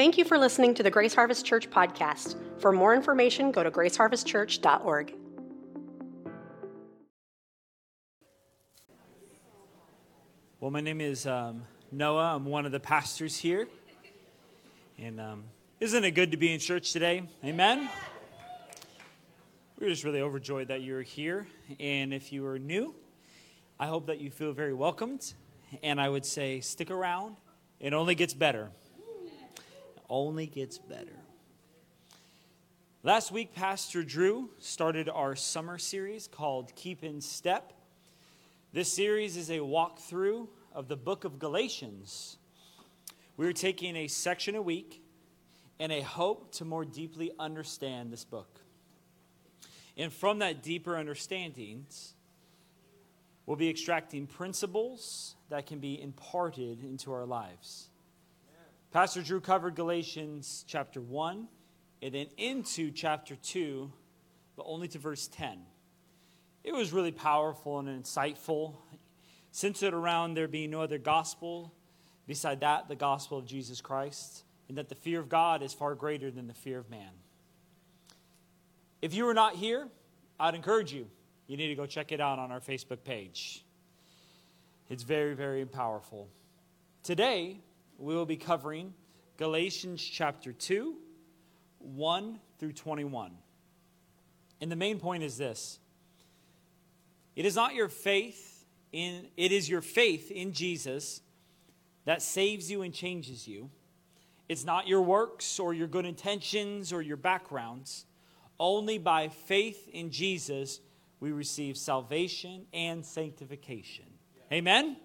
Thank you for listening to the Grace Harvest Church podcast. For more information, go to graceharvestchurch.org. Well, my name is um, Noah. I'm one of the pastors here. And um, isn't it good to be in church today? Amen? We're just really overjoyed that you're here. And if you are new, I hope that you feel very welcomed. And I would say, stick around. It only gets better only gets better. Last week, Pastor Drew started our summer series called Keep in Step. This series is a walkthrough of the book of Galatians. We're taking a section a week and a hope to more deeply understand this book. And from that deeper understanding, we'll be extracting principles that can be imparted into our lives. Pastor Drew covered Galatians chapter 1 and then into chapter 2, but only to verse 10. It was really powerful and insightful, centered around there being no other gospel beside that, the gospel of Jesus Christ, and that the fear of God is far greater than the fear of man. If you are not here, I'd encourage you. You need to go check it out on our Facebook page. It's very, very powerful. Today, we will be covering Galatians chapter 2, 1 through 21. And the main point is this it is not your faith in, it is your faith in Jesus that saves you and changes you. It's not your works or your good intentions or your backgrounds. Only by faith in Jesus we receive salvation and sanctification. Amen? Amen.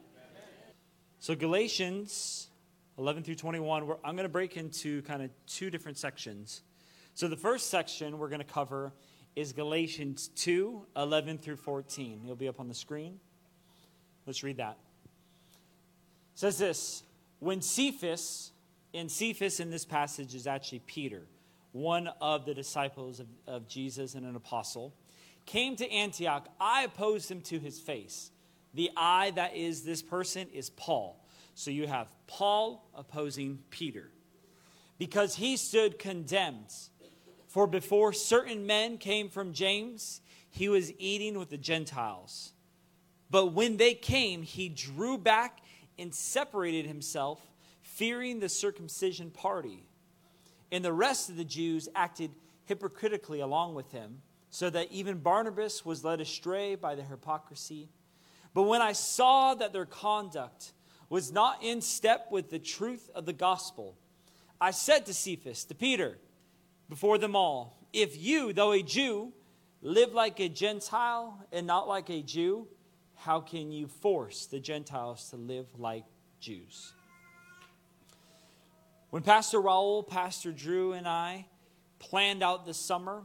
So, Galatians 11 through 21, I'm going to break into kind of two different sections. So the first section we're going to cover is Galatians 2 11 through 14. It'll be up on the screen. Let's read that. It says this When Cephas, and Cephas in this passage is actually Peter, one of the disciples of, of Jesus and an apostle, came to Antioch, I opposed him to his face. The I that is this person is Paul so you have Paul opposing Peter because he stood condemned. For before certain men came from James, he was eating with the Gentiles. But when they came, he drew back and separated himself, fearing the circumcision party. And the rest of the Jews acted hypocritically along with him, so that even Barnabas was led astray by their hypocrisy. But when I saw that their conduct was not in step with the truth of the gospel. I said to Cephas, to Peter, before them all, if you, though a Jew, live like a Gentile and not like a Jew, how can you force the Gentiles to live like Jews? When Pastor Raul, Pastor Drew, and I planned out the summer,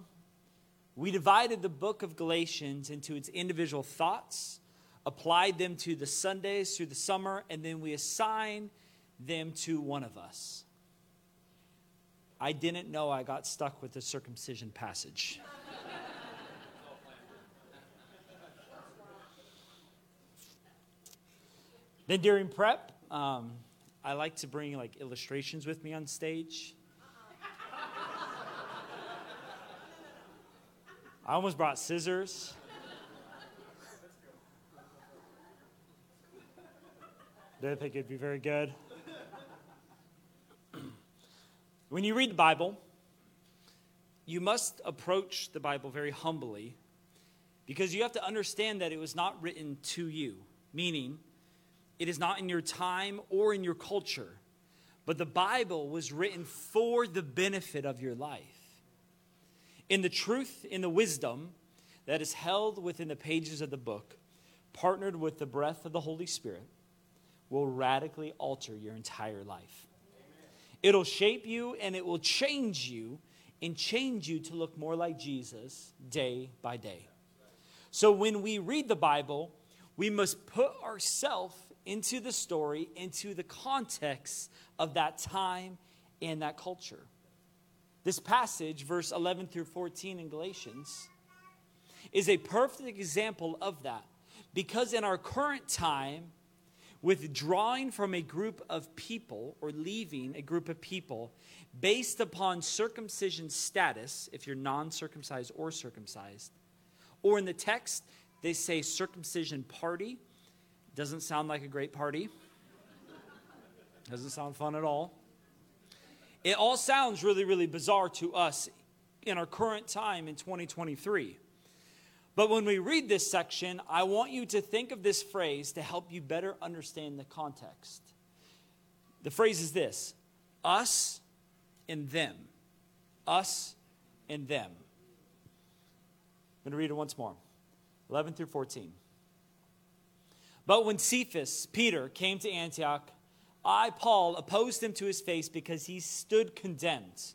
we divided the book of Galatians into its individual thoughts applied them to the Sundays through the summer, and then we assigned them to one of us. I didn't know I got stuck with the circumcision passage. then during prep, um, I like to bring like illustrations with me on stage. I almost brought scissors. Didn't think it'd be very good. when you read the Bible, you must approach the Bible very humbly because you have to understand that it was not written to you, meaning it is not in your time or in your culture, but the Bible was written for the benefit of your life. In the truth, in the wisdom that is held within the pages of the book, partnered with the breath of the Holy Spirit, will radically alter your entire life. It'll shape you and it will change you and change you to look more like Jesus day by day. So when we read the Bible, we must put ourselves into the story, into the context of that time and that culture. This passage, verse 11 through 14 in Galatians, is a perfect example of that. Because in our current time, withdrawing from a group of people or leaving a group of people based upon circumcision status, if you're non circumcised or circumcised. Or in the text, they say circumcision party. Doesn't sound like a great party. Doesn't sound fun at all. It all sounds really, really bizarre to us in our current time in 2023. But when we read this section, I want you to think of this phrase to help you better understand the context. The phrase is this us and them. Us and them. I'm going to read it once more 11 through 14. But when Cephas, Peter, came to Antioch, I, Paul, opposed him to his face because he stood condemned.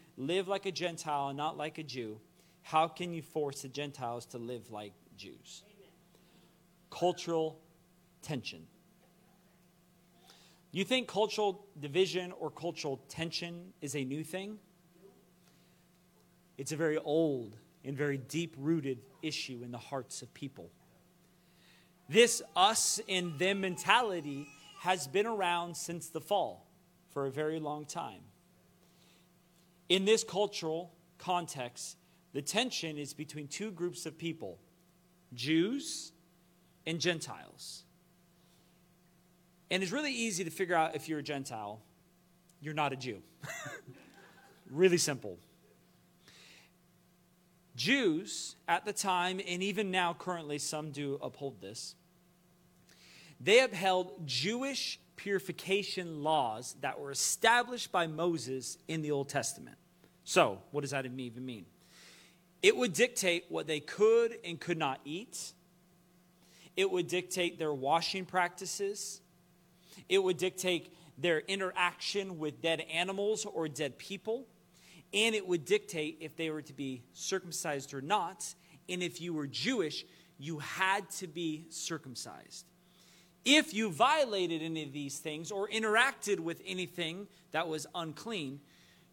live like a Gentile and not like a Jew, how can you force the Gentiles to live like Jews? Amen. Cultural tension. You think cultural division or cultural tension is a new thing? It's a very old and very deep rooted issue in the hearts of people. This us and them mentality has been around since the fall for a very long time. In this cultural context, the tension is between two groups of people Jews and Gentiles. And it's really easy to figure out if you're a Gentile, you're not a Jew. really simple. Jews at the time, and even now currently, some do uphold this, they upheld Jewish purification laws that were established by Moses in the Old Testament. So, what does that even mean? It would dictate what they could and could not eat. It would dictate their washing practices. It would dictate their interaction with dead animals or dead people. And it would dictate if they were to be circumcised or not. And if you were Jewish, you had to be circumcised. If you violated any of these things or interacted with anything that was unclean,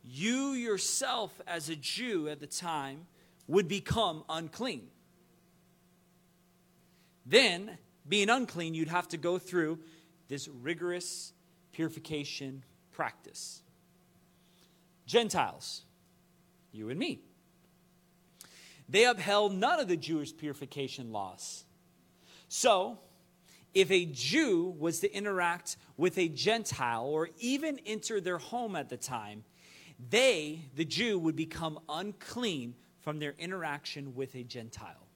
you yourself, as a Jew at the time, would become unclean. Then, being unclean, you'd have to go through this rigorous purification practice. Gentiles, you and me, they upheld none of the Jewish purification laws. So, if a Jew was to interact with a Gentile or even enter their home at the time, they, the Jew, would become unclean from their interaction with a Gentile.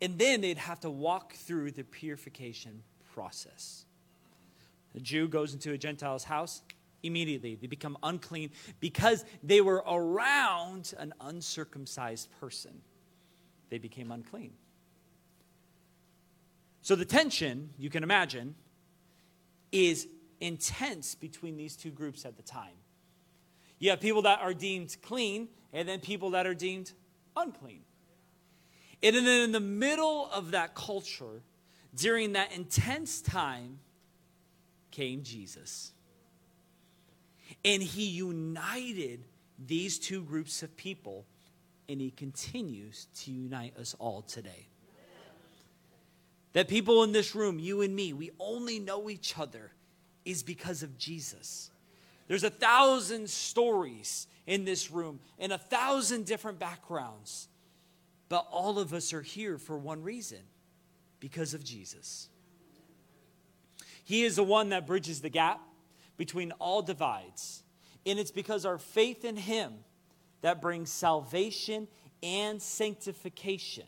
And then they'd have to walk through the purification process. The Jew goes into a Gentile's house, immediately they become unclean because they were around an uncircumcised person. They became unclean. So the tension, you can imagine, is intense between these two groups at the time. You have people that are deemed clean and then people that are deemed unclean. And then in the middle of that culture, during that intense time, came Jesus. And he united these two groups of people, and he continues to unite us all today. That people in this room, you and me, we only know each other is because of Jesus. There's a thousand stories in this room and a thousand different backgrounds. But all of us are here for one reason because of Jesus. He is the one that bridges the gap between all divides. And it's because our faith in Him that brings salvation and sanctification.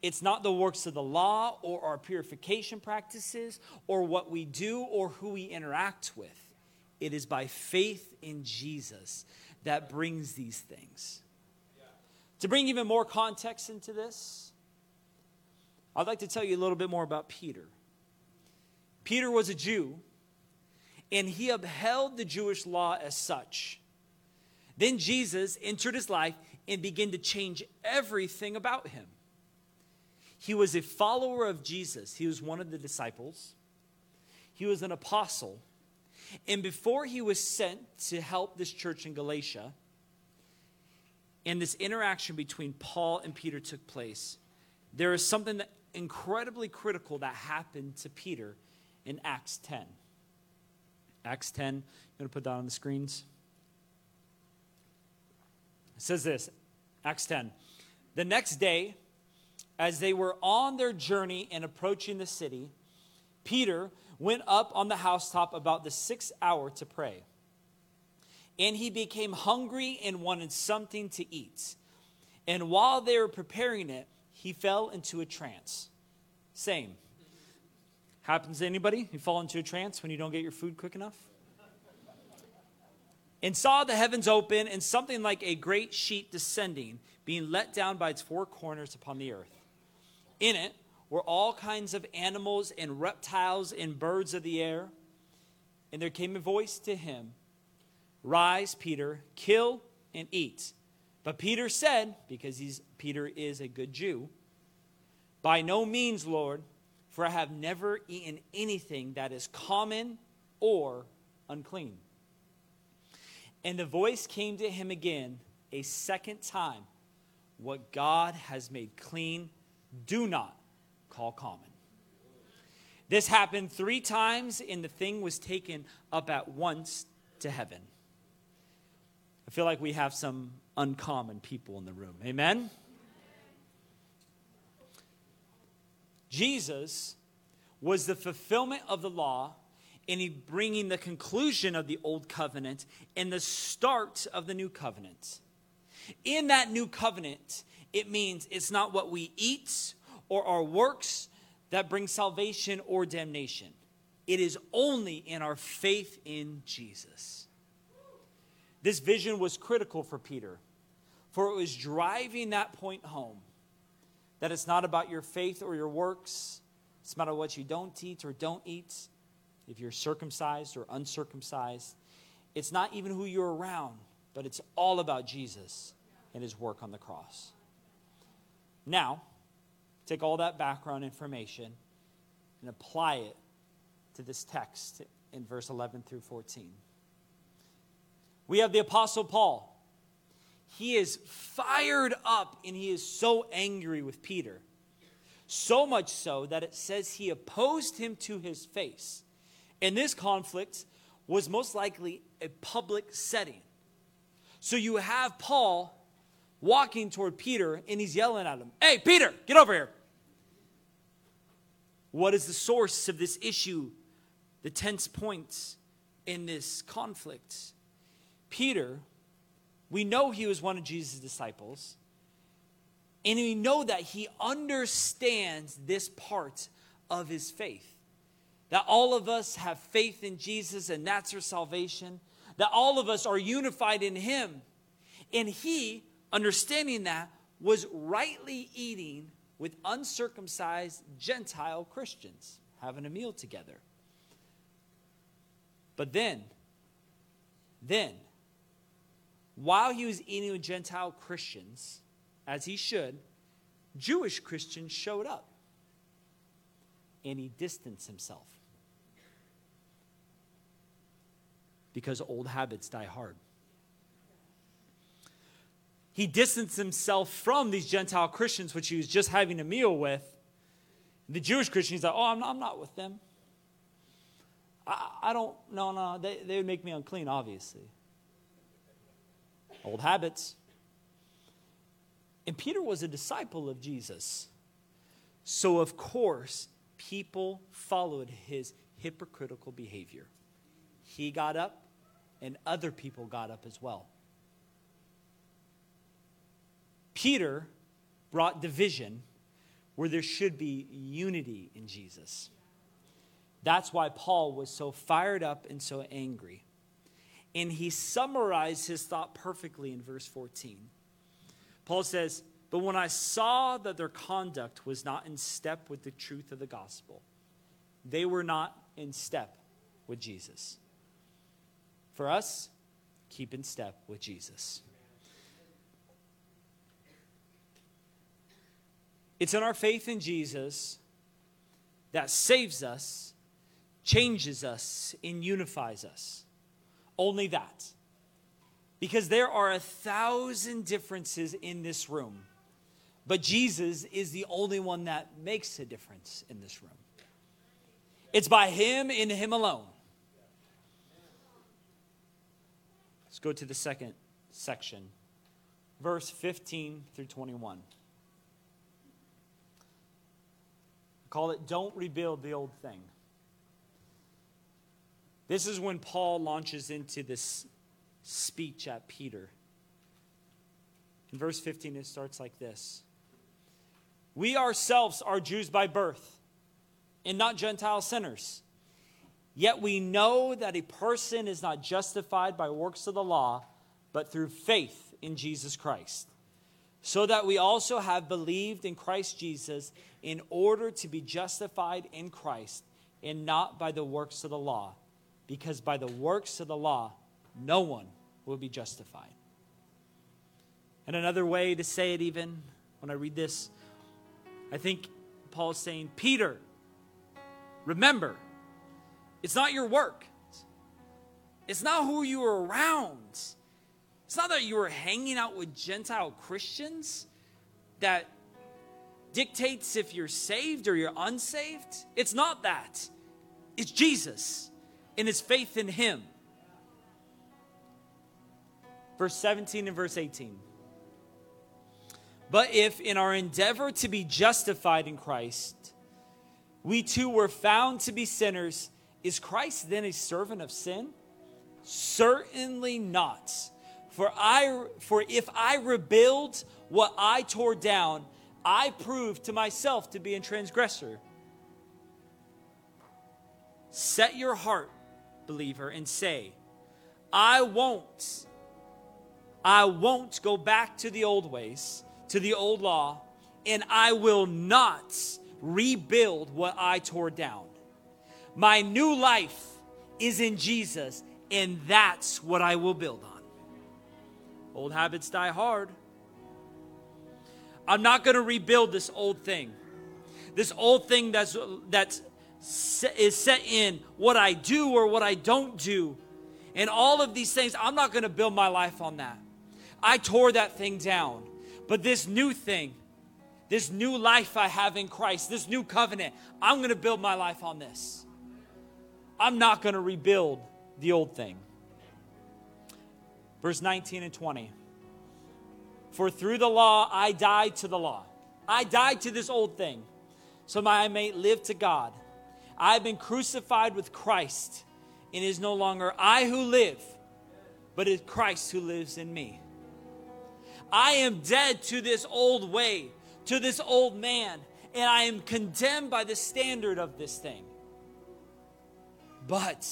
It's not the works of the law or our purification practices or what we do or who we interact with. It is by faith in Jesus that brings these things. To bring even more context into this, I'd like to tell you a little bit more about Peter. Peter was a Jew, and he upheld the Jewish law as such. Then Jesus entered his life and began to change everything about him. He was a follower of Jesus, he was one of the disciples, he was an apostle. And before he was sent to help this church in Galatia, and this interaction between Paul and Peter took place, there is something that incredibly critical that happened to Peter in Acts 10. Acts 10, I'm going to put that on the screens. It says this Acts 10. The next day, as they were on their journey and approaching the city, Peter went up on the housetop about the sixth hour to pray. And he became hungry and wanted something to eat. And while they were preparing it, he fell into a trance. Same. Happens to anybody? You fall into a trance when you don't get your food quick enough? And saw the heavens open and something like a great sheet descending, being let down by its four corners upon the earth. In it were all kinds of animals and reptiles and birds of the air. And there came a voice to him Rise, Peter, kill and eat. But Peter said, because he's, Peter is a good Jew, By no means, Lord, for I have never eaten anything that is common or unclean. And the voice came to him again a second time What God has made clean, do not call common. This happened three times, and the thing was taken up at once to heaven. I feel like we have some uncommon people in the room. Amen? Jesus was the fulfillment of the law and he bringing the conclusion of the old covenant and the start of the new covenant. In that new covenant, it means it's not what we eat or our works that bring salvation or damnation. It is only in our faith in Jesus. This vision was critical for Peter, for it was driving that point home that it's not about your faith or your works, it's not about what you don't eat or don't eat, if you're circumcised or uncircumcised. It's not even who you're around, but it's all about Jesus and his work on the cross. Now, take all that background information and apply it to this text in verse 11 through 14. We have the Apostle Paul. He is fired up and he is so angry with Peter. So much so that it says he opposed him to his face. And this conflict was most likely a public setting. So you have Paul walking toward Peter and he's yelling at him, Hey, Peter, get over here. What is the source of this issue, the tense points in this conflict? Peter, we know he was one of Jesus' disciples, and we know that he understands this part of his faith. That all of us have faith in Jesus, and that's our salvation. That all of us are unified in him. And he, understanding that, was rightly eating with uncircumcised Gentile Christians, having a meal together. But then, then, while he was eating with Gentile Christians, as he should, Jewish Christians showed up. And he distanced himself. Because old habits die hard. He distanced himself from these Gentile Christians, which he was just having a meal with. The Jewish Christians, like, oh, I'm not, I'm not with them. I, I don't, no, no, they, they would make me unclean, obviously old habits. And Peter was a disciple of Jesus. So, of course, people followed his hypocritical behavior. He got up, and other people got up as well. Peter brought division where there should be unity in Jesus. That's why Paul was so fired up and so angry. And he summarized his thought perfectly in verse 14. Paul says, But when I saw that their conduct was not in step with the truth of the gospel, they were not in step with Jesus. For us, keep in step with Jesus. It's in our faith in Jesus that saves us, changes us, and unifies us. Only that. Because there are a thousand differences in this room, but Jesus is the only one that makes a difference in this room. It's by Him and Him alone. Let's go to the second section, verse 15 through 21. Call it Don't Rebuild the Old Thing. This is when Paul launches into this speech at Peter. In verse 15, it starts like this We ourselves are Jews by birth, and not Gentile sinners. Yet we know that a person is not justified by works of the law, but through faith in Jesus Christ so that we also have believed in Christ Jesus in order to be justified in Christ and not by the works of the law, because by the works of the law, no one will be justified. And another way to say it, even when I read this, I think Paul is saying, Peter, remember, it's not your work, it's not who you were around it's not that you were hanging out with Gentile Christians that dictates if you're saved or you're unsaved. It's not that. It's Jesus and his faith in him. Verse 17 and verse 18. But if in our endeavor to be justified in Christ, we too were found to be sinners, is Christ then a servant of sin? Certainly not. For, I, for if I rebuild what I tore down, I prove to myself to be a transgressor. Set your heart, believer, and say, I won't, I won't go back to the old ways, to the old law, and I will not rebuild what I tore down. My new life is in Jesus, and that's what I will build on. Old habits die hard. I'm not going to rebuild this old thing. This old thing that's that's is set in what I do or what I don't do. And all of these things, I'm not going to build my life on that. I tore that thing down. But this new thing, this new life I have in Christ, this new covenant, I'm going to build my life on this. I'm not going to rebuild the old thing. Verse 19 and 20. For through the law I died to the law. I died to this old thing, so I may live to God. I have been crucified with Christ, and it is no longer I who live, but it is Christ who lives in me. I am dead to this old way, to this old man, and I am condemned by the standard of this thing. But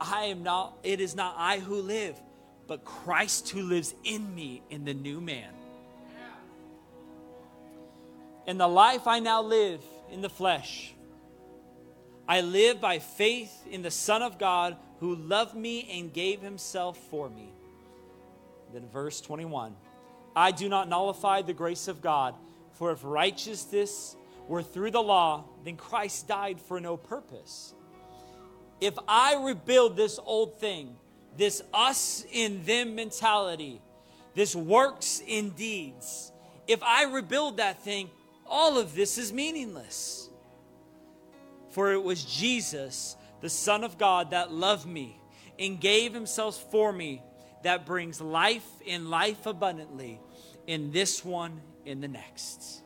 I am not, it is not I who live, but Christ who lives in me in the new man. In the life I now live in the flesh, I live by faith in the Son of God who loved me and gave himself for me. Then, verse 21 I do not nullify the grace of God, for if righteousness were through the law, then Christ died for no purpose. If I rebuild this old thing, this us in them mentality, this works in deeds, if I rebuild that thing, all of this is meaningless. For it was Jesus, the Son of God, that loved me and gave himself for me that brings life and life abundantly in this one in the next.